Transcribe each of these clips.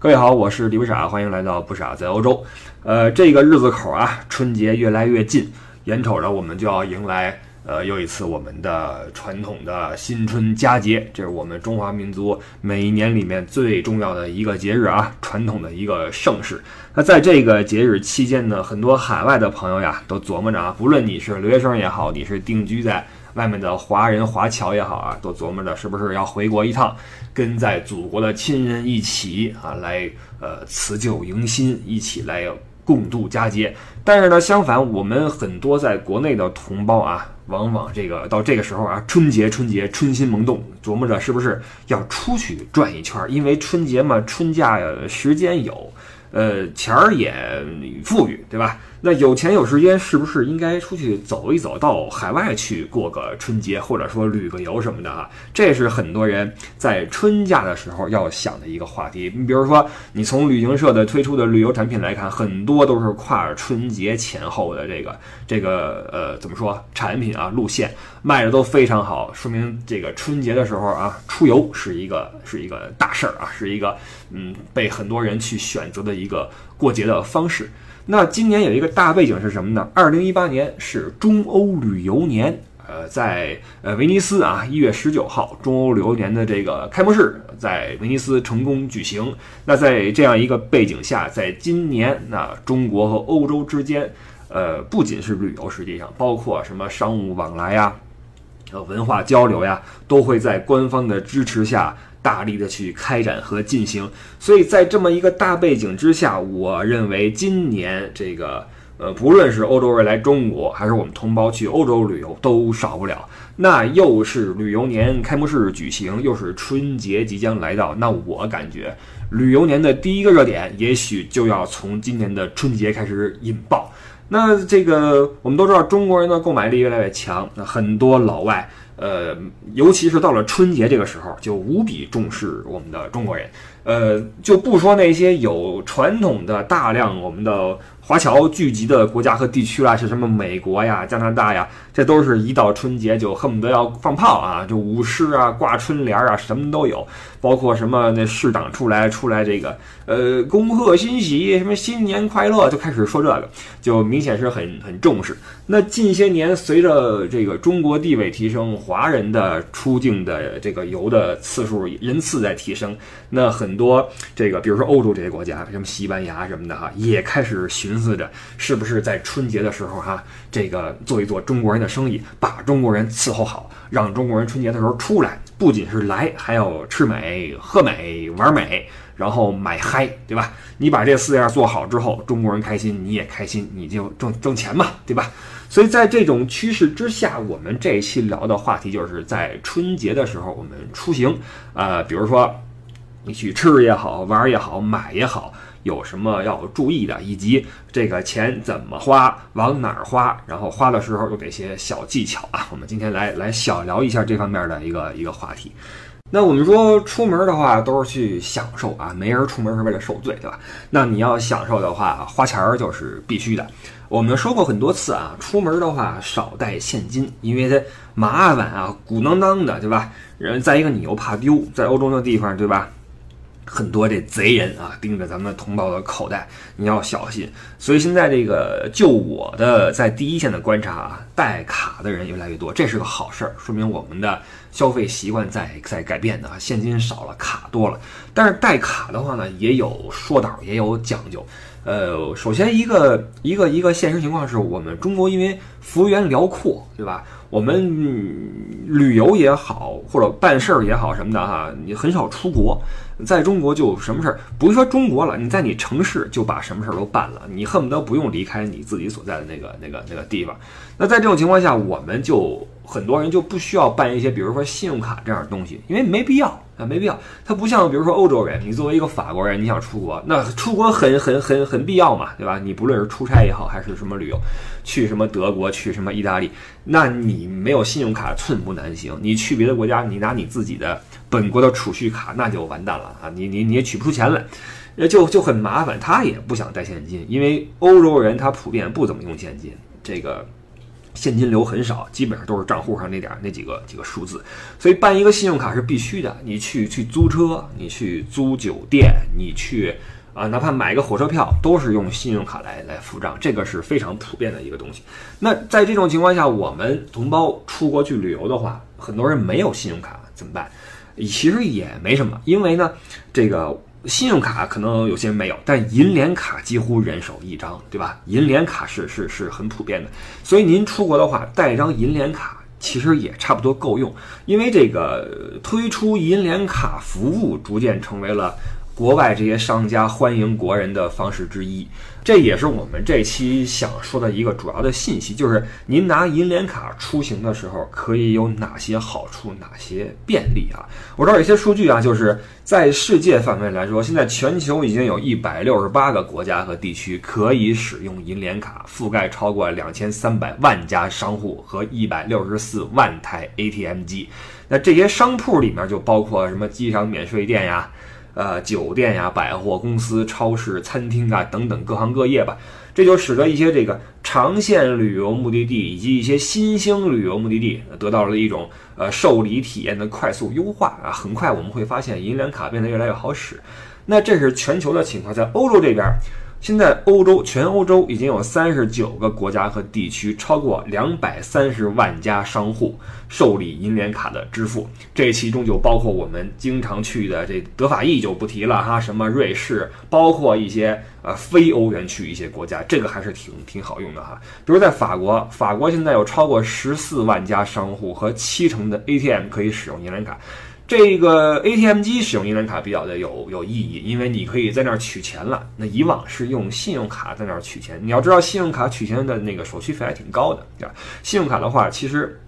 各位好，我是李不傻，欢迎来到不傻在欧洲。呃，这个日子口啊，春节越来越近，眼瞅着我们就要迎来呃又一次我们的传统的新春佳节，这是我们中华民族每一年里面最重要的一个节日啊，传统的一个盛世。那在这个节日期间呢，很多海外的朋友呀都琢磨着啊，不论你是留学生也好，你是定居在。外面的华人华侨也好啊，都琢磨着是不是要回国一趟，跟在祖国的亲人一起啊，来呃辞旧迎新，一起来共度佳节。但是呢，相反，我们很多在国内的同胞啊，往往这个到这个时候啊，春节春节春心萌动，琢磨着是不是要出去转一圈，因为春节嘛，春假时间有。呃，钱儿也富裕，对吧？那有钱有时间，是不是应该出去走一走，到海外去过个春节，或者说旅个游什么的啊？这是很多人在春假的时候要想的一个话题。你比如说，你从旅行社的推出的旅游产品来看，很多都是跨春节前后的这个这个呃，怎么说产品啊？路线卖的都非常好，说明这个春节的时候啊，出游是一个是一个大事儿啊，是一个嗯，被很多人去选择的。一个过节的方式。那今年有一个大背景是什么呢？二零一八年是中欧旅游年，呃，在呃威尼斯啊，一月十九号，中欧旅游年的这个开幕式在威尼斯成功举行。那在这样一个背景下，在今年，那中国和欧洲之间，呃，不仅是旅游，实际上包括什么商务往来呀，呃，文化交流呀，都会在官方的支持下。大力的去开展和进行，所以在这么一个大背景之下，我认为今年这个呃，不论是欧洲人来中国，还是我们同胞去欧洲旅游，都少不了。那又是旅游年开幕式举行，又是春节即将来到，那我感觉旅游年的第一个热点，也许就要从今年的春节开始引爆。那这个我们都知道，中国人的购买力越来越强，那很多老外。呃，尤其是到了春节这个时候，就无比重视我们的中国人。呃，就不说那些有传统的大量我们的。华侨聚集的国家和地区啦，是什么美国呀、加拿大呀，这都是一到春节就恨不得要放炮啊，就舞狮啊、挂春联啊，什么都有。包括什么那市长出来出来这个，呃，恭贺新喜，什么新年快乐，就开始说这个，就明显是很很重视。那近些年随着这个中国地位提升，华人的出境的这个游的次数人次在提升，那很多这个比如说欧洲这些国家，什么西班牙什么的哈，也开始寻。思着是不是在春节的时候哈，这个做一做中国人的生意，把中国人伺候好，让中国人春节的时候出来，不仅是来，还要吃美、喝美、玩美，然后买嗨，对吧？你把这四样做好之后，中国人开心，你也开心，你就挣挣钱嘛，对吧？所以在这种趋势之下，我们这一期聊的话题就是在春节的时候我们出行，呃，比如说你去吃也好，玩也好，买也好。有什么要注意的，以及这个钱怎么花，往哪儿花，然后花的时候有哪些小技巧啊？我们今天来来小聊一下这方面的一个一个话题。那我们说出门的话都是去享受啊，没人出门是为了受罪，对吧？那你要享受的话，花钱儿就是必须的。我们说过很多次啊，出门的话少带现金，因为它麻烦啊，鼓囊囊的，对吧？人再一个你又怕丢，在欧洲那地方，对吧？很多这贼人啊，盯着咱们同胞的口袋，你要小心。所以现在这个，就我的在第一线的观察啊，带卡的人越来越多，这是个好事儿，说明我们的消费习惯在在改变的啊，现金少了，卡多了。但是带卡的话呢，也有说道，也有讲究。呃，首先一个一个一个现实情况是我们中国因为幅员辽阔，对吧？我们旅游也好，或者办事儿也好什么的哈，你很少出国。在中国就什么事儿，不是说中国了，你在你城市就把什么事儿都办了，你恨不得不用离开你自己所在的那个那个那个地方。那在这种情况下，我们就很多人就不需要办一些，比如说信用卡这样的东西，因为没必要啊，没必要。它不像比如说欧洲人，你作为一个法国人，你想出国，那出国很很很很必要嘛，对吧？你不论是出差也好，还是什么旅游，去什么德国，去什么意大利，那你没有信用卡寸步难行。你去别的国家，你拿你自己的。本国的储蓄卡那就完蛋了啊！你你你也取不出钱来，就就很麻烦。他也不想带现金，因为欧洲人他普遍不怎么用现金。这个现金流很少，基本上都是账户上那点那几个几个数字，所以办一个信用卡是必须的。你去去租车，你去租酒店，你去啊，哪怕买个火车票，都是用信用卡来来付账，这个是非常普遍的一个东西。那在这种情况下，我们同胞出国去旅游的话，很多人没有信用卡怎么办？其实也没什么，因为呢，这个。信用卡可能有些没有，但银联卡几乎人手一张，对吧？银联卡是是是很普遍的，所以您出国的话带一张银联卡其实也差不多够用，因为这个推出银联卡服务逐渐成为了国外这些商家欢迎国人的方式之一。这也是我们这期想说的一个主要的信息，就是您拿银联卡出行的时候可以有哪些好处，哪些便利啊？我知道有一些数据啊，就是在世界范围来说，现在全球已经有一百六十八个国家和地区可以使用银联卡，覆盖超过两千三百万家商户和一百六十四万台 ATM 机。那这些商铺里面就包括什么机场免税店呀？呃，酒店呀、百货公司、超市、餐厅啊等等各行各业吧，这就使得一些这个长线旅游目的地以及一些新兴旅游目的地得到了一种呃受理体验的快速优化啊。很快我们会发现银联卡变得越来越好使。那这是全球的情况，在欧洲这边。现在欧洲全欧洲已经有三十九个国家和地区，超过两百三十万家商户受理银联卡的支付，这其中就包括我们经常去的这德法意就不提了哈，什么瑞士，包括一些呃非欧元区一些国家，这个还是挺挺好用的哈。比如在法国，法国现在有超过十四万家商户和七成的 ATM 可以使用银联卡。这个 ATM 机使用银联卡比较的有有意义，因为你可以在那儿取钱了。那以往是用信用卡在那儿取钱，你要知道信用卡取钱的那个手续费还挺高的，对吧？信用卡的话，其实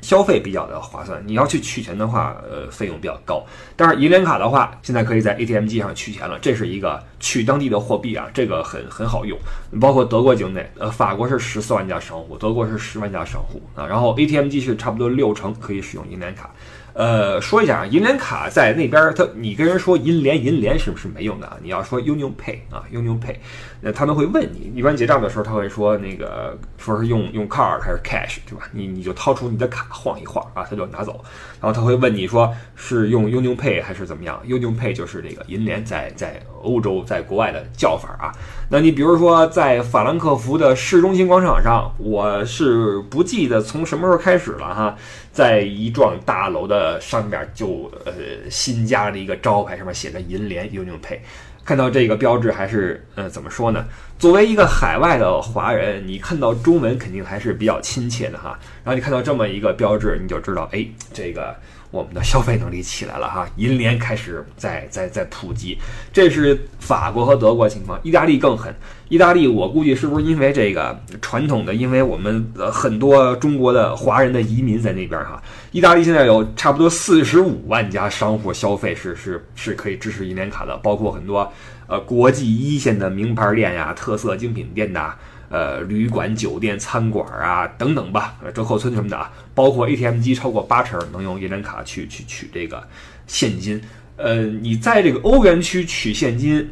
消费比较的划算。你要去取钱的话，呃，费用比较高。但是银联卡的话，现在可以在 ATM 机上取钱了，这是一个取当地的货币啊，这个很很好用。包括德国境内，呃，法国是十四万家商户，德国是十万家商户啊。然后 ATM 机是差不多六成可以使用银联卡。呃，说一下啊，银联卡在那边，他你跟人说银联银联是不是没用的啊？你要说 Union Pay 啊，Union Pay，那他们会问你，一般结账的时候他会说那个说是用用 card 还是 cash，对吧？你你就掏出你的卡晃一晃啊，他就拿走，然后他会问你说是用 Union Pay 还是怎么样？Union Pay 就是这个银联在在欧洲在国外的叫法啊。那你比如说在法兰克福的市中心广场上，我是不记得从什么时候开始了哈。在一幢大楼的呃上面就呃新加了一个招牌，上面写着“银联 Union Pay”。看到这个标志，还是呃怎么说呢？作为一个海外的华人，你看到中文肯定还是比较亲切的哈。然后你看到这么一个标志，你就知道，哎，这个。我们的消费能力起来了哈，银联开始在在在普及，这是法国和德国情况，意大利更狠。意大利我估计是不是因为这个传统的，因为我们呃很多中国的华人的移民在那边哈，意大利现在有差不多四十五万家商户消费是是是可以支持银联卡的，包括很多呃国际一线的名牌店呀、特色精品店呐。呃，旅馆、酒店、餐馆啊，等等吧，折扣村什么的啊，包括 ATM 机超过八成能用银联卡去去取这个现金。呃，你在这个欧元区取现金，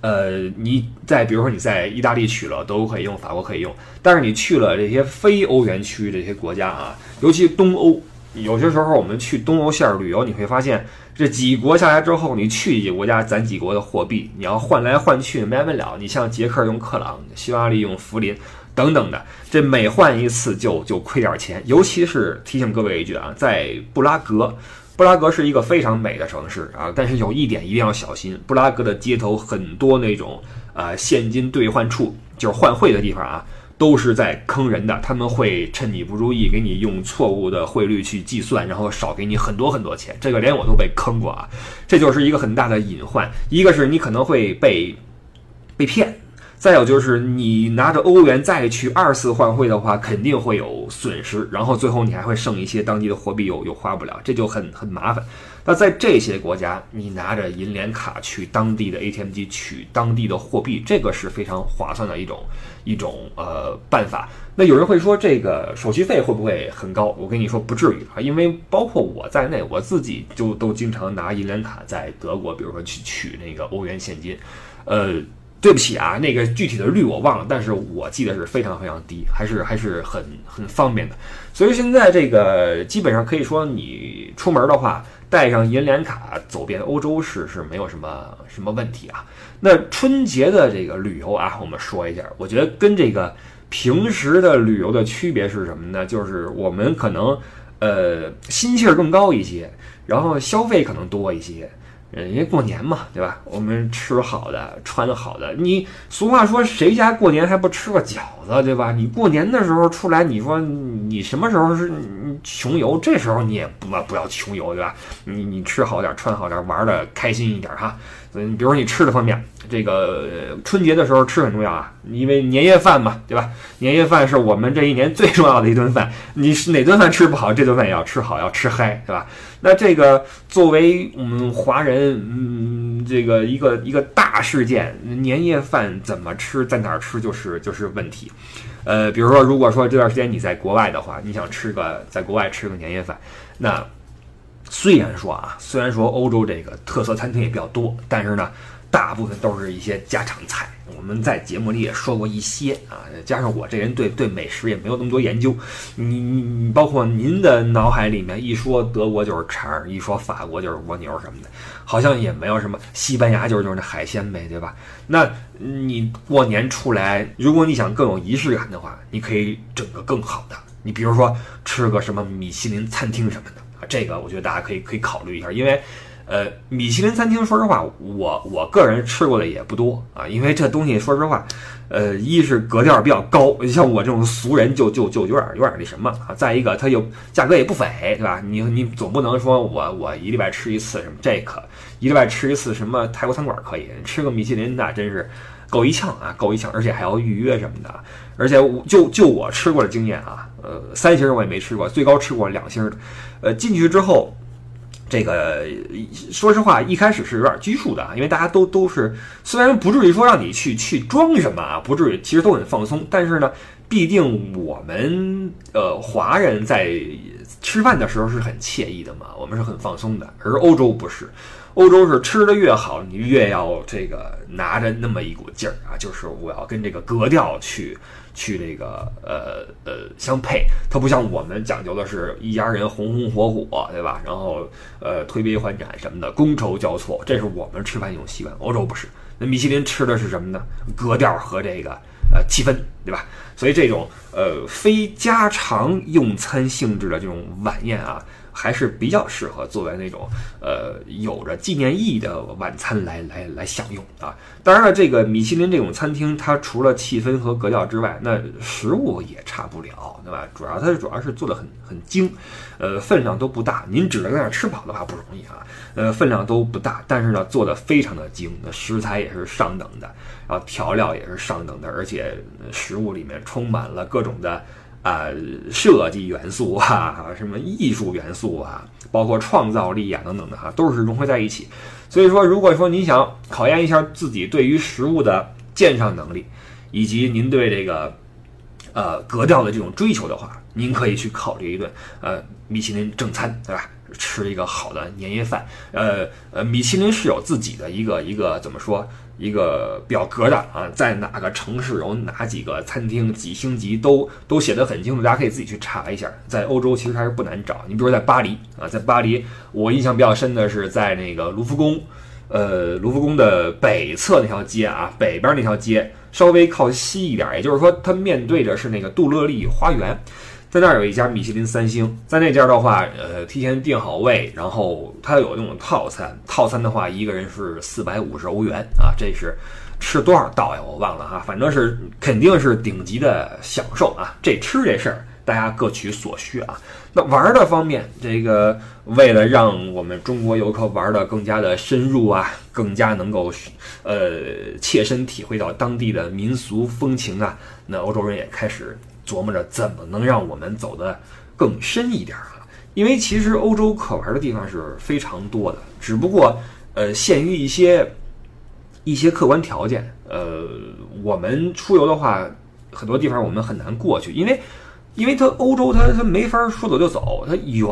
呃，你在比如说你在意大利取了都可以用，法国可以用，但是你去了这些非欧元区这些国家啊，尤其东欧。有些时候我们去东欧线旅游，你会发现这几国下来之后，你去几国家攒几国的货币，你要换来换去没完没了。你像捷克用克朗，匈牙利用福林等等的，这每换一次就就亏点钱。尤其是提醒各位一句啊，在布拉格，布拉格是一个非常美的城市啊，但是有一点一定要小心，布拉格的街头很多那种呃现金兑换处，就是换汇的地方啊。都是在坑人的，他们会趁你不注意，给你用错误的汇率去计算，然后少给你很多很多钱。这个连我都被坑过啊，这就是一个很大的隐患。一个是你可能会被被骗，再有就是你拿着欧元再去二次换汇的话，肯定会有损失，然后最后你还会剩一些当地的货币又又花不了，这就很很麻烦。那在这些国家，你拿着银联卡去当地的 ATM 机取当地的货币，这个是非常划算的一种一种呃办法。那有人会说，这个手续费会不会很高？我跟你说，不至于啊，因为包括我在内，我自己就都经常拿银联卡在德国，比如说去取那个欧元现金，呃，对不起啊，那个具体的率我忘了，但是我记得是非常非常低，还是还是很很方便的。所以现在这个基本上可以说，你出门的话，带上银联卡走遍欧洲是是没有什么什么问题啊。那春节的这个旅游啊，我们说一下，我觉得跟这个平时的旅游的区别是什么呢？就是我们可能呃心气儿更高一些，然后消费可能多一些。人家过年嘛，对吧？我们吃好的，穿好的。你俗话说，谁家过年还不吃个饺子，对吧？你过年的时候出来，你说你什么时候是穷游？这时候你也不不要穷游，对吧？你你吃好点，穿好点，玩的开心一点哈。嗯，比如说你吃的方面，这个春节的时候吃很重要啊，因为年夜饭嘛，对吧？年夜饭是我们这一年最重要的一顿饭。你是哪顿饭吃不好，这顿饭也要吃好，要吃嗨，对吧？那这个作为我们华人，嗯，这个一个一个大事件，年夜饭怎么吃，在哪儿吃，就是就是问题。呃，比如说，如果说这段时间你在国外的话，你想吃个在国外吃个年夜饭，那。虽然说啊，虽然说欧洲这个特色餐厅也比较多，但是呢，大部分都是一些家常菜。我们在节目里也说过一些啊，加上我这人对对美食也没有那么多研究。你你你，包括您的脑海里面一说德国就是肠，一说法国就是蜗牛什么的，好像也没有什么。西班牙就是就是那海鲜呗，对吧？那你过年出来，如果你想更有仪式感的话，你可以整个更好的。你比如说吃个什么米其林餐厅什么的。这个我觉得大家可以可以考虑一下，因为，呃，米其林餐厅，说实话，我我个人吃过的也不多啊，因为这东西，说实话，呃，一是格调比较高，像我这种俗人就就就有点有点那什么啊，再一个它又价格也不菲，对吧？你你总不能说我我一礼拜吃一次什么这可一礼拜吃一次什么泰国餐馆可以，吃个米其林那真是够一呛啊，够一呛，而且还要预约什么的，而且我就就我吃过的经验啊。呃，三星我也没吃过，最高吃过两星的。呃，进去之后，这个说实话，一开始是有点拘束的啊，因为大家都都是，虽然不至于说让你去去装什么啊，不至于，其实都很放松。但是呢，毕竟我们呃华人在吃饭的时候是很惬意的嘛，我们是很放松的，而欧洲不是。欧洲是吃的越好，你越要这个拿着那么一股劲儿啊，就是我要跟这个格调去去这个呃呃相配。它不像我们讲究的是一家人红红火火，对吧？然后呃推杯换盏什么的，觥筹交错，这是我们吃饭一种习惯。欧洲不是，那米其林吃的是什么呢？格调和这个呃气氛，对吧？所以这种呃非家常用餐性质的这种晚宴啊。还是比较适合作为那种呃有着纪念意义的晚餐来来来享用啊。当然了，这个米其林这种餐厅，它除了气氛和格调之外，那食物也差不了，对吧？主要它主要是做的很很精，呃，分量都不大。您只能在那吃饱的话不容易啊，呃，分量都不大，但是呢，做的非常的精，那食材也是上等的，然后调料也是上等的，而且食物里面充满了各种的。啊，设计元素啊，什么艺术元素啊，包括创造力啊等等的哈，都是融合在一起。所以说，如果说您想考验一下自己对于食物的鉴赏能力，以及您对这个呃格调的这种追求的话，您可以去考虑一顿呃米其林正餐，对吧？吃一个好的年夜饭。呃呃，米其林是有自己的一个一个怎么说？一个表格的啊，在哪个城市有哪几个餐厅几星级都都写的很清楚，大家可以自己去查一下。在欧洲其实还是不难找，你比如在巴黎啊，在巴黎我印象比较深的是在那个卢浮宫，呃，卢浮宫的北侧那条街啊，北边那条街稍微靠西一点，也就是说它面对着是那个杜乐丽花园。在那儿有一家米其林三星，在那家的话，呃，提前订好位，然后它有那种套餐，套餐的话一个人是四百五十欧元啊，这是吃多少道呀？我忘了哈，反正是肯定是顶级的享受啊。这吃这事儿大家各取所需啊。那玩的方面，这个为了让我们中国游客玩的更加的深入啊，更加能够呃切身体会到当地的民俗风情啊，那欧洲人也开始。琢磨着怎么能让我们走得更深一点啊？因为其实欧洲可玩的地方是非常多的，只不过呃，限于一些一些客观条件，呃，我们出游的话，很多地方我们很难过去，因为因为它欧洲它它没法说走就走，它远，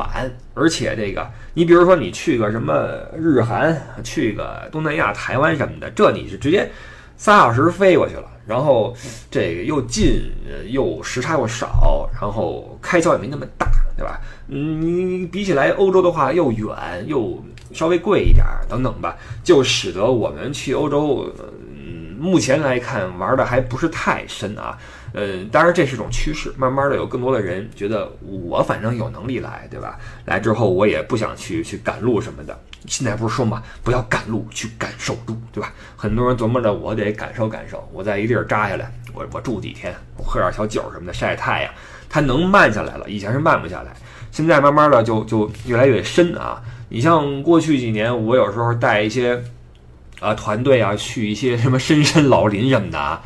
而且这个你比如说你去个什么日韩，去个东南亚、台湾什么的，这你是直接。仨小时飞过去了，然后这个又近又时差又少，然后开销也没那么大，对吧？嗯，比起来欧洲的话，又远又稍微贵一点等等吧，就使得我们去欧洲，呃，目前来看玩的还不是太深啊。呃，当然这是种趋势，慢慢的有更多的人觉得我反正有能力来，对吧？来之后我也不想去去赶路什么的。现在不是说嘛，不要赶路，去感受路，对吧？很多人琢磨着我得感受感受，我在一地儿扎下来，我我住几天，我喝点小酒什么的，晒晒太阳，它能慢下来了。以前是慢不下来，现在慢慢的就就越来越深啊。你像过去几年，我有时候带一些啊团队啊去一些什么深山老林什么的啊。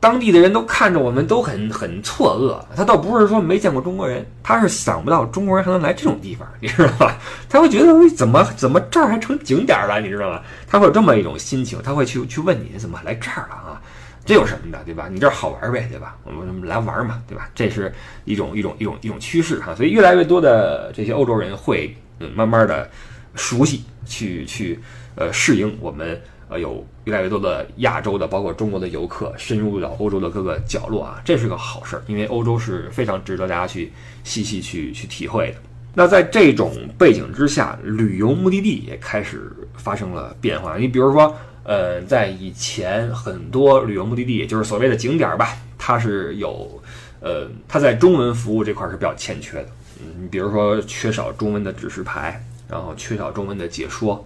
当地的人都看着我们都很很错愕，他倒不是说没见过中国人，他是想不到中国人还能来这种地方，你知道吧？他会觉得怎么怎么这儿还成景点了，你知道吗？他会有这么一种心情，他会去去问你怎么来这儿了啊？这有什么的，对吧？你这儿好玩呗，对吧？我们来玩嘛，对吧？这是一种一种一种一种趋势哈，所以越来越多的这些欧洲人会嗯慢慢的熟悉去去呃适应我们。呃，有越来越多的亚洲的，包括中国的游客深入到欧洲的各个角落啊，这是个好事儿，因为欧洲是非常值得大家去细细去去体会的。那在这种背景之下，旅游目的地也开始发生了变化。你比如说，呃，在以前很多旅游目的地，也就是所谓的景点吧，它是有，呃，它在中文服务这块是比较欠缺的。嗯，你比如说缺少中文的指示牌，然后缺少中文的解说，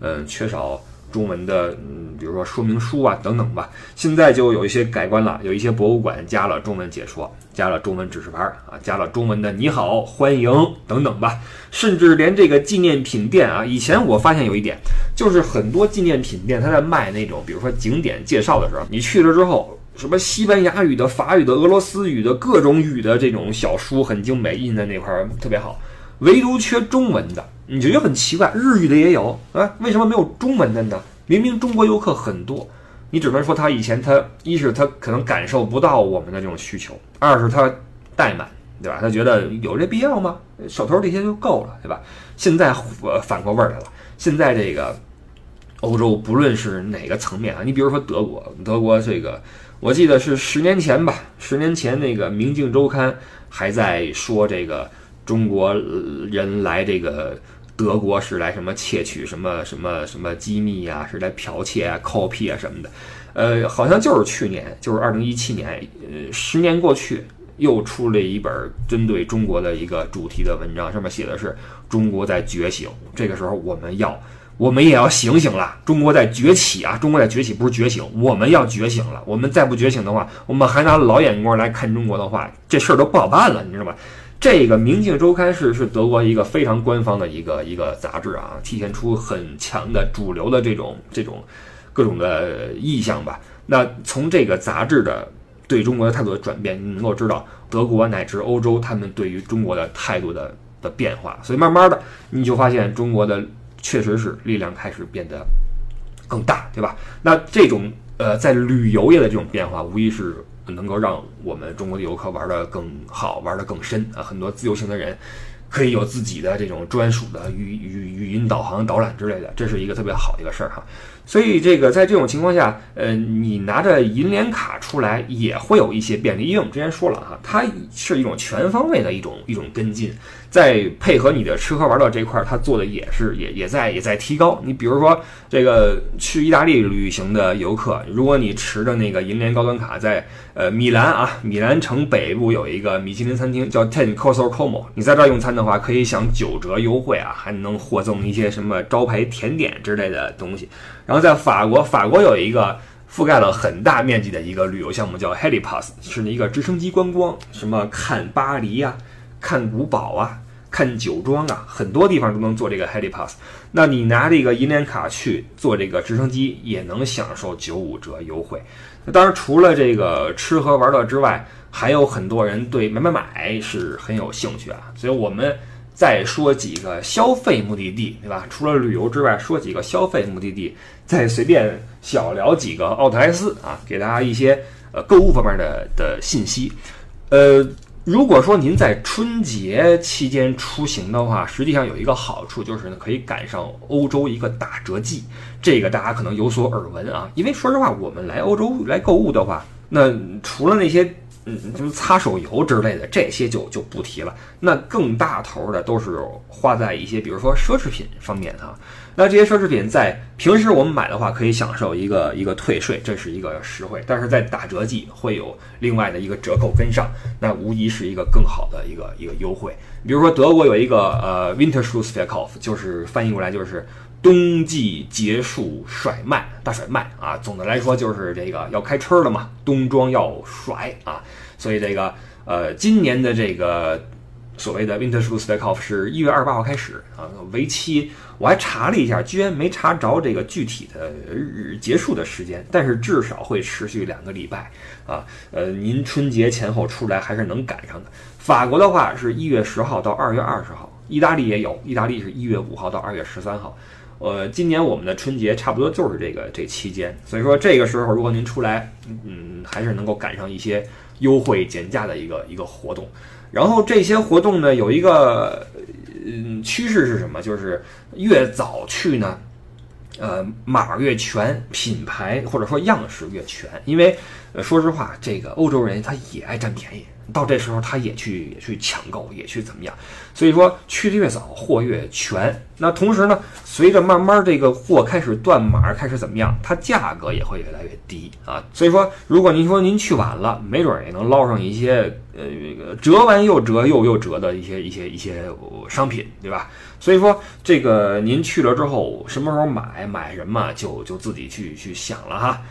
嗯，缺少。中文的，嗯，比如说说明书啊等等吧，现在就有一些改观了，有一些博物馆加了中文解说，加了中文指示牌啊，加了中文的你好、欢迎等等吧，甚至连这个纪念品店啊，以前我发现有一点，就是很多纪念品店他在卖那种，比如说景点介绍的时候，你去了之后，什么西班牙语的、法语的、俄罗斯语的各种语的这种小书很精美，印在那块儿特别好，唯独缺中文的。你就觉得很奇怪，日语的也有啊，为什么没有中文的呢？明明中国游客很多，你只能说他以前他一是他可能感受不到我们的这种需求，二是他怠慢，对吧？他觉得有这必要吗？手头这些就够了，对吧？现在反过味儿来了，现在这个欧洲不论是哪个层面啊，你比如说德国，德国这个我记得是十年前吧，十年前那个《明镜周刊》还在说这个中国人来这个。德国是来什么窃取什么什么什么机密呀？是来剽窃啊、copy 啊什么的？呃，好像就是去年，就是二零一七年，呃，十年过去，又出了一本针对中国的一个主题的文章，上面写的是中国在觉醒。这个时候，我们要，我们也要醒醒了。中国在崛起啊！中国在崛起，不是觉醒，我们要觉醒了。我们再不觉醒的话，我们还拿老眼光来看中国的话，这事儿都不好办了，你知道吗？这个《明镜周刊》是是德国一个非常官方的一个一个杂志啊，体现出很强的主流的这种这种各种的意向吧。那从这个杂志的对中国的态度的转变，你能够知道德国乃至欧洲他们对于中国的态度的的变化。所以慢慢的，你就发现中国的确实是力量开始变得更大，对吧？那这种呃，在旅游业的这种变化，无疑是。能够让我们中国的游客玩的更好，玩的更深啊！很多自由行的人可以有自己的这种专属的语语语音导航导览之类的，这是一个特别好的一个事儿哈。所以这个在这种情况下，呃，你拿着银联卡出来也会有一些便利，因为我们之前说了哈，它是一种全方位的一种一种跟进。在配合你的吃喝玩乐这一块，它做的也是也也在也在提高。你比如说这个去意大利旅行的游客，如果你持着那个银联高端卡，在呃米兰啊，米兰城北部有一个米其林餐厅叫 Ten Coso Como，你在这儿用餐的话，可以享九折优惠啊，还能获赠一些什么招牌甜点之类的东西。然后在法国，法国有一个覆盖了很大面积的一个旅游项目叫 Helipass，是一个直升机观光，什么看巴黎呀。看古堡啊，看酒庄啊，很多地方都能做这个 Heli Pass。那你拿这个银联卡去坐这个直升机，也能享受九五折优惠。当然，除了这个吃喝玩乐之外，还有很多人对买买买是很有兴趣啊。所以我们再说几个消费目的地，对吧？除了旅游之外，说几个消费目的地，再随便小聊几个奥特莱斯啊，给大家一些呃购物方面的的信息，呃。如果说您在春节期间出行的话，实际上有一个好处就是呢，可以赶上欧洲一个打折季。这个大家可能有所耳闻啊，因为说实话，我们来欧洲来购物的话，那除了那些嗯什么擦手油之类的，这些就就不提了。那更大头的都是花在一些比如说奢侈品方面啊。那这些奢侈品在平时我们买的话，可以享受一个一个退税，这是一个实惠；但是在打折季会有另外的一个折扣跟上，那无疑是一个更好的一个一个优惠。比如说德国有一个呃 Winterschutzverkauf，就是翻译过来就是冬季结束甩卖大甩卖啊。总的来说就是这个要开春了嘛，冬装要甩啊，所以这个呃今年的这个。所谓的 Winter Shoes Day Off 是一月二十八号开始啊，为期我还查了一下，居然没查着这个具体的日结束的时间，但是至少会持续两个礼拜啊。呃，您春节前后出来还是能赶上的。法国的话是一月十号到二月二十号，意大利也有，意大利是一月五号到二月十三号。呃，今年我们的春节差不多就是这个这期间，所以说这个时候如果您出来，嗯，还是能够赶上一些优惠减价的一个一个活动。然后这些活动呢，有一个嗯趋势是什么？就是越早去呢，呃码越全，品牌或者说样式越全。因为呃说实话，这个欧洲人他也爱占便宜。到这时候，他也去也去抢购，也去怎么样？所以说去的越早，货越全。那同时呢，随着慢慢这个货开始断码，开始怎么样，它价格也会越来越低啊。所以说，如果您说您去晚了，没准也能捞上一些呃折完又折又又折的一些一些一些商品，对吧？所以说这个您去了之后，什么时候买买什么，就就自己去去想了哈。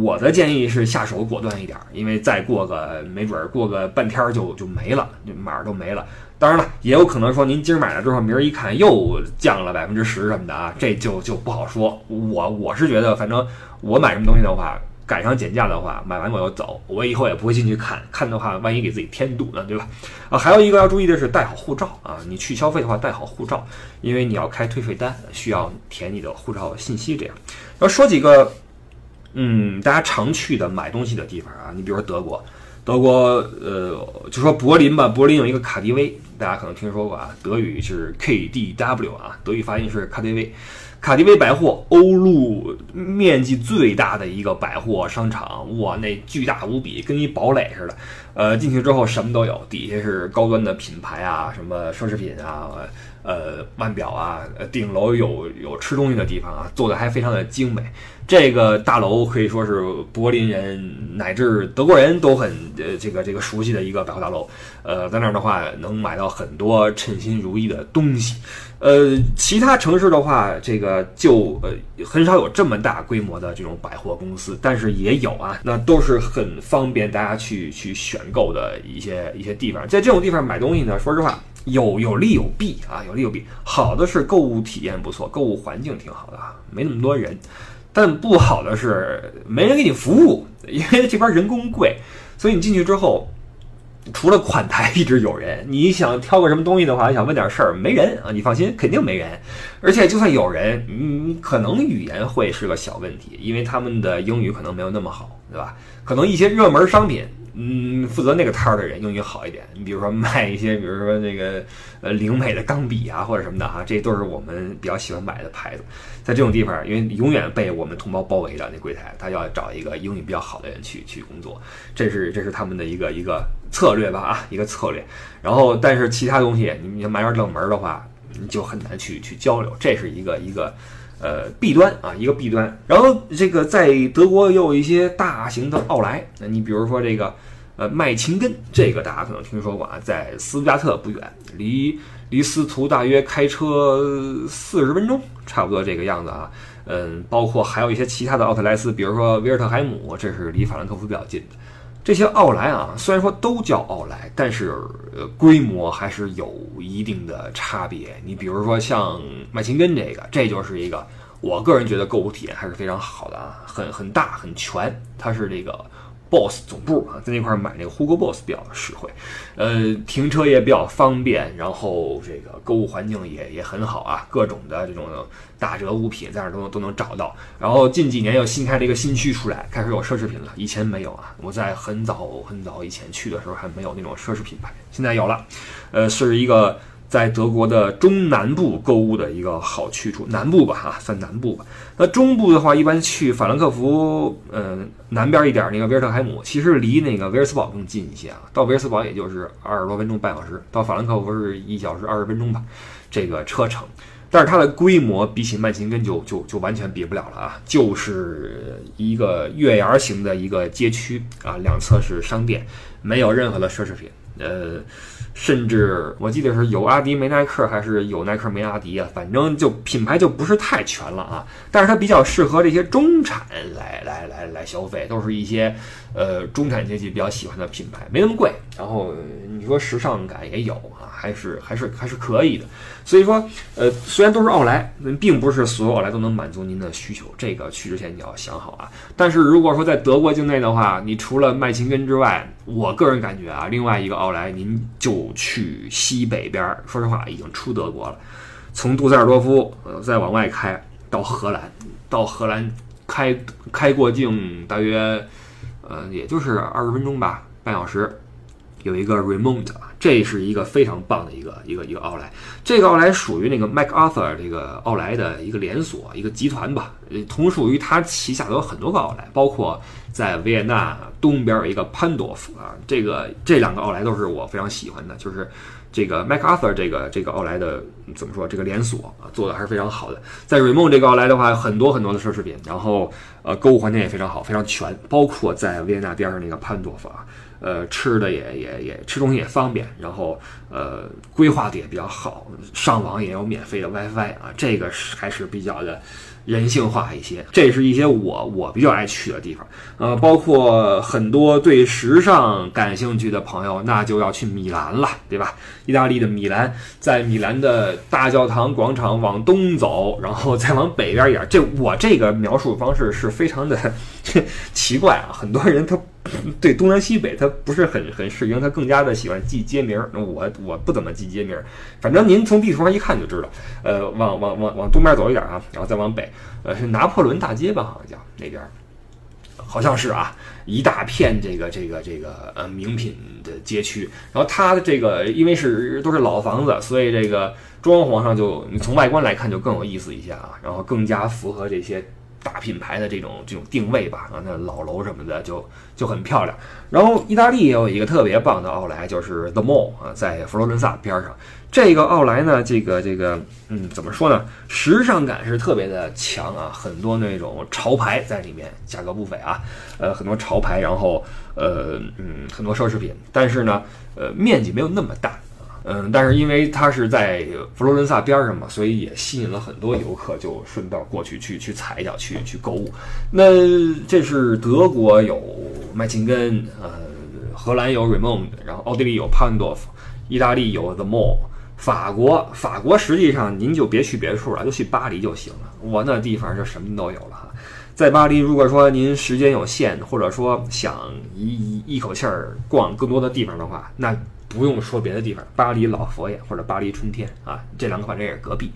我的建议是下手果断一点，因为再过个没准过个半天就就没了，码都没了。当然了，也有可能说您今儿买了之后，明儿一看又降了百分之十什么的啊，这就就不好说。我我是觉得，反正我买什么东西的话，赶上减价的话，买完我就走，我以后也不会进去看看的话，万一给自己添堵呢，对吧？啊，还有一个要注意的是带好护照啊，你去消费的话带好护照，因为你要开退税单，需要填你的护照信息。这样，要说几个。嗯，大家常去的买东西的地方啊，你比如说德国，德国呃，就说柏林吧，柏林有一个卡迪威，大家可能听说过啊，德语是 KDW 啊，德语发音是卡迪威，卡迪威百货，欧陆面积最大的一个百货商场，哇，那巨大无比，跟一堡垒似的。呃，进去之后什么都有，底下是高端的品牌啊，什么奢侈品啊。呃，腕表啊，呃，顶楼有有吃东西的地方啊，做的还非常的精美。这个大楼可以说是柏林人乃至德国人都很呃这个这个熟悉的一个百货大楼。呃，在那儿的话能买到很多称心如意的东西。呃，其他城市的话，这个就呃很少有这么大规模的这种百货公司，但是也有啊，那都是很方便大家去去选购的一些一些地方。在这种地方买东西呢，说实话。有有利有弊啊，有利有弊。好的是购物体验不错，购物环境挺好的啊，没那么多人。但不好的是没人给你服务，因为这边人工贵，所以你进去之后，除了款台一直有人，你想挑个什么东西的话，想问点事儿，没人啊。你放心，肯定没人。而且就算有人，你可能语言会是个小问题，因为他们的英语可能没有那么好，对吧？可能一些热门商品。嗯，负责那个摊儿的人英语好一点。你比如说卖一些，比如说那个呃灵美的钢笔啊，或者什么的哈，这都是我们比较喜欢买的牌子。在这种地方，因为永远被我们同胞包围着，那柜台他要找一个英语比较好的人去去工作，这是这是他们的一个一个策略吧啊，一个策略。然后，但是其他东西你你买点冷门的话，你就很难去去交流，这是一个一个。呃，弊端啊，一个弊端。然后这个在德国又有一些大型的奥莱，那你比如说这个，呃，麦琴根，这个大家可能听说过啊，在斯图加特不远，离离斯图大约开车四十分钟，差不多这个样子啊。嗯，包括还有一些其他的奥特莱斯，比如说维尔特海姆，这是离法兰克福比较近的。这些奥莱啊，虽然说都叫奥莱，但是呃规模还是有一定的差别。你比如说像麦琴根这个，这就是一个我个人觉得购物体验还是非常好的啊，很很大很全。它是这个 Boss 总部啊，在那块儿买那个 Hugo Boss 比较实惠，呃，停车也比较方便，然后这个购物环境也也很好啊，各种的这种打折物品在那儿都能都能找到。然后近几年又新开了一个新区出来，开始有奢侈品了，以前没有啊。我在很早很早以前去的时候还没有那种奢侈品牌，现在有了，呃，是一个。在德国的中南部购物的一个好去处，南部吧，哈，算南部吧。那中部的话，一般去法兰克福，呃，南边一点那个维尔特海姆，其实离那个维尔斯堡更近一些啊。到维尔斯堡也就是二十多分钟，半小时；到法兰克福是一小时二十分钟吧，这个车程。但是它的规模比起曼琴根就就就完全比不了了啊，就是一个月牙形的一个街区啊，两侧是商店，没有任何的奢侈品，呃。甚至我记得是有阿迪没耐克，还是有耐克没阿迪啊？反正就品牌就不是太全了啊。但是它比较适合这些中产来来来来消费，都是一些呃中产阶级比较喜欢的品牌，没那么贵。然后你说时尚感也有啊，还是还是还是可以的。所以说，呃，虽然都是奥莱，并不是所有奥莱都能满足您的需求，这个去之前你要想好啊。但是如果说在德国境内的话，你除了麦琴根之外，我个人感觉啊，另外一个奥莱您就去西北边，说实话已经出德国了，从杜塞尔多夫呃再往外开到荷兰，到荷兰开开过境大约呃也就是二十分钟吧，半小时，有一个 Remont，这是一个非常棒的一个一个一个奥莱，这个奥莱属于那个 MacArthur 这个奥莱的一个连锁一个集团吧，同属于它旗下都有很多个奥莱，包括。在维也纳东边有一个潘多夫啊，这个这两个奥莱都是我非常喜欢的，就是这个 MacArthur 这个这个奥莱的怎么说？这个连锁啊做的还是非常好的。在瑞梦这个奥莱的话，很多很多的奢侈品，然后呃购物环境也非常好，非常全，包括在维也纳边上那个潘多夫啊，呃吃的也也也吃东西也方便，然后呃规划的也比较好，上网也有免费的 WiFi 啊，这个是还是比较的。人性化一些，这是一些我我比较爱去的地方，呃，包括很多对时尚感兴趣的朋友，那就要去米兰了，对吧？意大利的米兰，在米兰的大教堂广场往东走，然后再往北边一点。这我这个描述方式是非常的 奇怪啊，很多人他。对东南西北，它不是很很适应，它更加的喜欢记街名。我我不怎么记街名，反正您从地图上一看就知道。呃，往往往往东边走一点啊，然后再往北，呃，是拿破仑大街吧？好像叫那边，好像是啊，一大片这个这个这个呃名品的街区。然后它的这个因为是都是老房子，所以这个装潢上就你从外观来看就更有意思一些啊，然后更加符合这些。大品牌的这种这种定位吧，啊，那老楼什么的就就很漂亮。然后意大利也有一个特别棒的奥莱，就是 The Mall 啊，在佛罗伦萨边上。这个奥莱呢，这个这个，嗯，怎么说呢？时尚感是特别的强啊，很多那种潮牌在里面，价格不菲啊，呃，很多潮牌，然后呃，嗯，很多奢侈品，但是呢，呃，面积没有那么大。嗯，但是因为它是在佛罗伦萨边上嘛，所以也吸引了很多游客，就顺道过去去去踩一脚，去去购物。那这是德国有麦琴根，呃，荷兰有 r e m o n d 然后奥地利有 p a n d o f 意大利有 The Mall，法国法国实际上您就别去别处了，就去巴黎就行了。我那地方就什么都有了哈。在巴黎，如果说您时间有限，或者说想一一一口气儿逛更多的地方的话，那。不用说别的地方，巴黎老佛爷或者巴黎春天啊，这两个反正也是隔壁，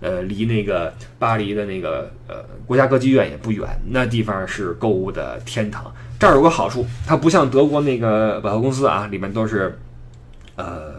呃，离那个巴黎的那个呃国家歌剧院也不远，那地方是购物的天堂。这儿有个好处，它不像德国那个百货公司啊，里面都是呃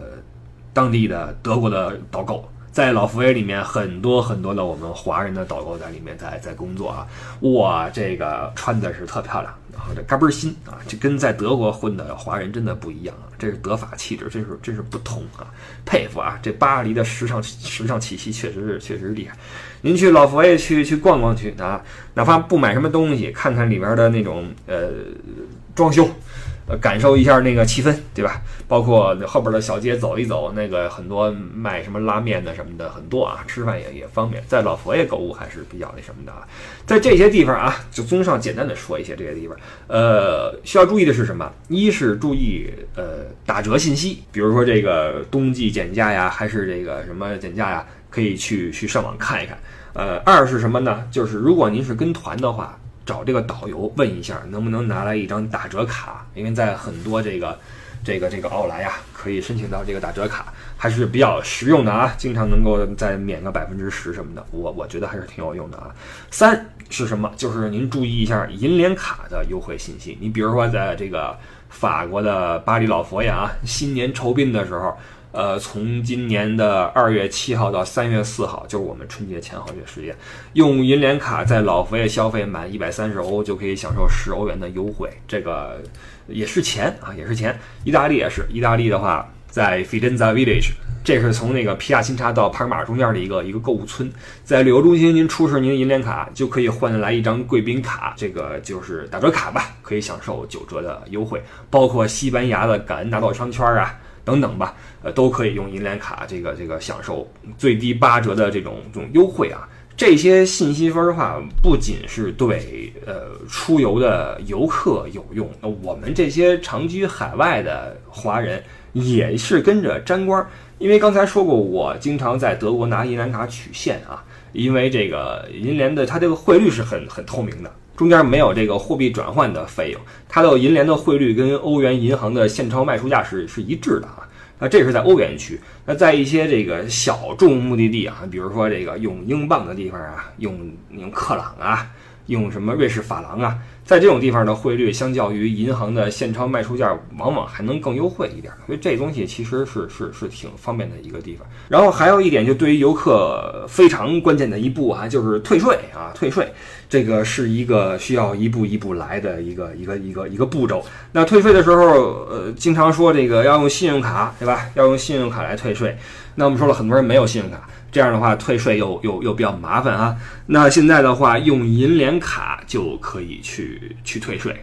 当地的德国的导购。在老佛爷里面，很多很多的我们华人的导购在里面在在工作啊，哇，这个穿的是特漂亮，然后这嘎嘣新啊，这跟在德国混的华人真的不一样啊，这是德法气质，真是真是不同啊，佩服啊，这巴黎的时尚时尚气息确实是确实厉害。您去老佛爷去去逛逛去啊，哪怕不买什么东西，看看里边的那种呃装修。感受一下那个气氛，对吧？包括后边的小街走一走，那个很多卖什么拉面的什么的很多啊，吃饭也也方便。在老佛爷购物还是比较那什么的啊。在这些地方啊，就综上简单的说一些这些地方。呃，需要注意的是什么？一是注意呃打折信息，比如说这个冬季减价呀，还是这个什么减价呀，可以去去上网看一看。呃，二是什么呢？就是如果您是跟团的话。找这个导游问一下，能不能拿来一张打折卡，因为在很多这个这个这个奥莱啊，可以申请到这个打折卡，还是比较实用的啊，经常能够再免个百分之十什么的，我我觉得还是挺有用的啊。三是什么？就是您注意一下银联卡的优惠信息，你比如说在这个法国的巴黎老佛爷啊，新年酬宾的时候。呃，从今年的二月七号到三月四号，就是我们春节前后这个时间，用银联卡在老佛爷消费满一百三十欧就可以享受十欧元的优惠，这个也是钱啊，也是钱。意大利也是，意大利的话，在 Fidenza Village，这是从那个皮亚钦察到帕尔马中间的一个一个购物村，在旅游中心您出示您的银联卡就可以换来一张贵宾卡，这个就是打折卡吧，可以享受九折的优惠，包括西班牙的感恩大道商圈啊。等等吧，呃，都可以用银联卡，这个这个享受最低八折的这种这种优惠啊。这些信息分的话，不仅是对呃出游的游客有用，那我们这些长居海外的华人也是跟着沾光。因为刚才说过，我经常在德国拿银联卡取现啊，因为这个银联的它这个汇率是很很透明的。中间没有这个货币转换的费用，它的银联的汇率跟欧元银行的现钞卖出价是是一致的啊。那这是在欧元区，那在一些这个小众目的地啊，比如说这个用英镑的地方啊，用用克朗啊，用什么瑞士法郎啊。在这种地方的汇率，相较于银行的现钞卖出价，往往还能更优惠一点，所以这东西其实是是是挺方便的一个地方。然后还有一点，就对于游客非常关键的一步啊，就是退税啊，退税，这个是一个需要一步一步来的一个一个一个一个步骤。那退税的时候，呃，经常说这个要用信用卡，对吧？要用信用卡来退税。那我们说了很多人没有信用卡。这样的话，退税又又又比较麻烦啊。那现在的话，用银联卡就可以去去退税。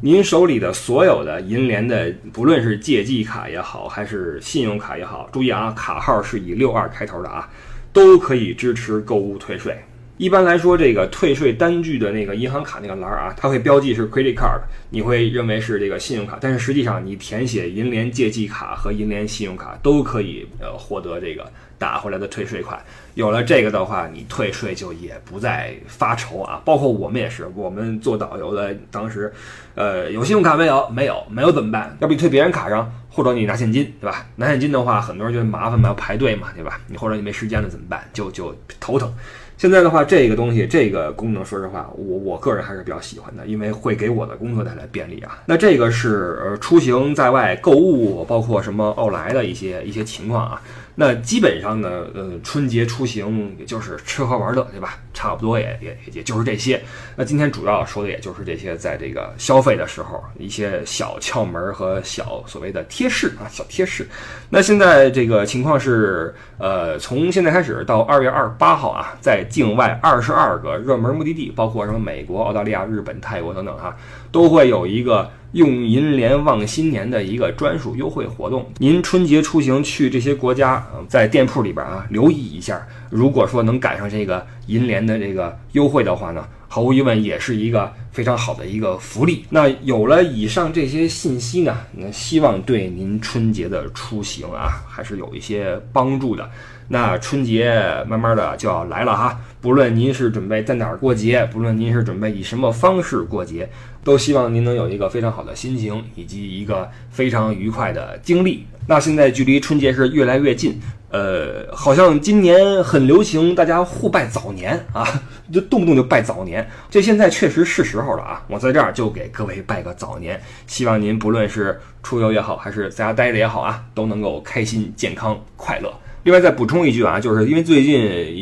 您手里的所有的银联的，不论是借记卡也好，还是信用卡也好，注意啊，卡号是以六二开头的啊，都可以支持购物退税。一般来说，这个退税单据的那个银行卡那个栏儿啊，它会标记是 credit card，你会认为是这个信用卡，但是实际上你填写银联借记卡和银联信用卡都可以呃获得这个。打回来的退税款，有了这个的话，你退税就也不再发愁啊。包括我们也是，我们做导游的，当时，呃，有信用卡没有？没有，没有怎么办？要不你退别人卡上，或者你拿现金，对吧？拿现金的话，很多人觉得麻烦嘛，要排队嘛，对吧？你或者你没时间了怎么办？就就头疼。现在的话，这个东西，这个功能，说实话，我我个人还是比较喜欢的，因为会给我的工作带来便利啊。那这个是呃出行在外购物，包括什么奥莱的一些一些情况啊。那基本上呢，呃，春节出行也就是吃喝玩乐，对吧？差不多也也也就是这些。那今天主要说的也就是这些，在这个消费的时候一些小窍门和小所谓的贴士啊，小贴士。那现在这个情况是，呃，从现在开始到二月二十八号啊，在境外二十二个热门目的地，包括什么美国、澳大利亚、日本、泰国等等哈，都会有一个。用银联旺新年的一个专属优惠活动，您春节出行去这些国家，在店铺里边啊留意一下。如果说能赶上这个银联的这个优惠的话呢，毫无疑问也是一个非常好的一个福利。那有了以上这些信息呢，那希望对您春节的出行啊还是有一些帮助的。那春节慢慢的就要来了哈，不论您是准备在哪儿过节，不论您是准备以什么方式过节，都希望您能有一个非常好的心情以及一个非常愉快的经历。那现在距离春节是越来越近，呃，好像今年很流行大家互拜早年啊，就动不动就拜早年，这现在确实是时候了啊！我在这儿就给各位拜个早年，希望您不论是出游也好，还是在家待着也好啊，都能够开心、健康、快乐。另外再补充一句啊，就是因为最近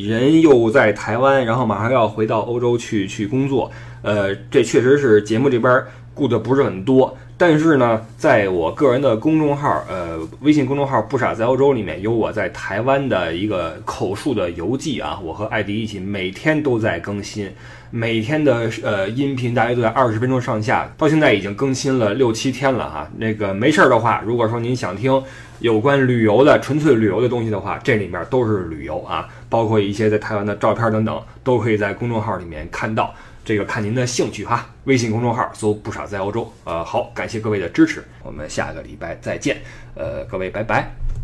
人又在台湾，然后马上要回到欧洲去去工作，呃，这确实是节目这边顾的不是很多。但是呢，在我个人的公众号，呃，微信公众号“不傻在欧洲”里面有我在台湾的一个口述的游记啊，我和艾迪一起每天都在更新，每天的呃音频大约都在二十分钟上下，到现在已经更新了六七天了哈。那个没事儿的话，如果说您想听。有关旅游的纯粹旅游的东西的话，这里面都是旅游啊，包括一些在台湾的照片等等，都可以在公众号里面看到。这个看您的兴趣哈。微信公众号搜“不少在欧洲”。呃，好，感谢各位的支持，我们下个礼拜再见。呃，各位拜拜。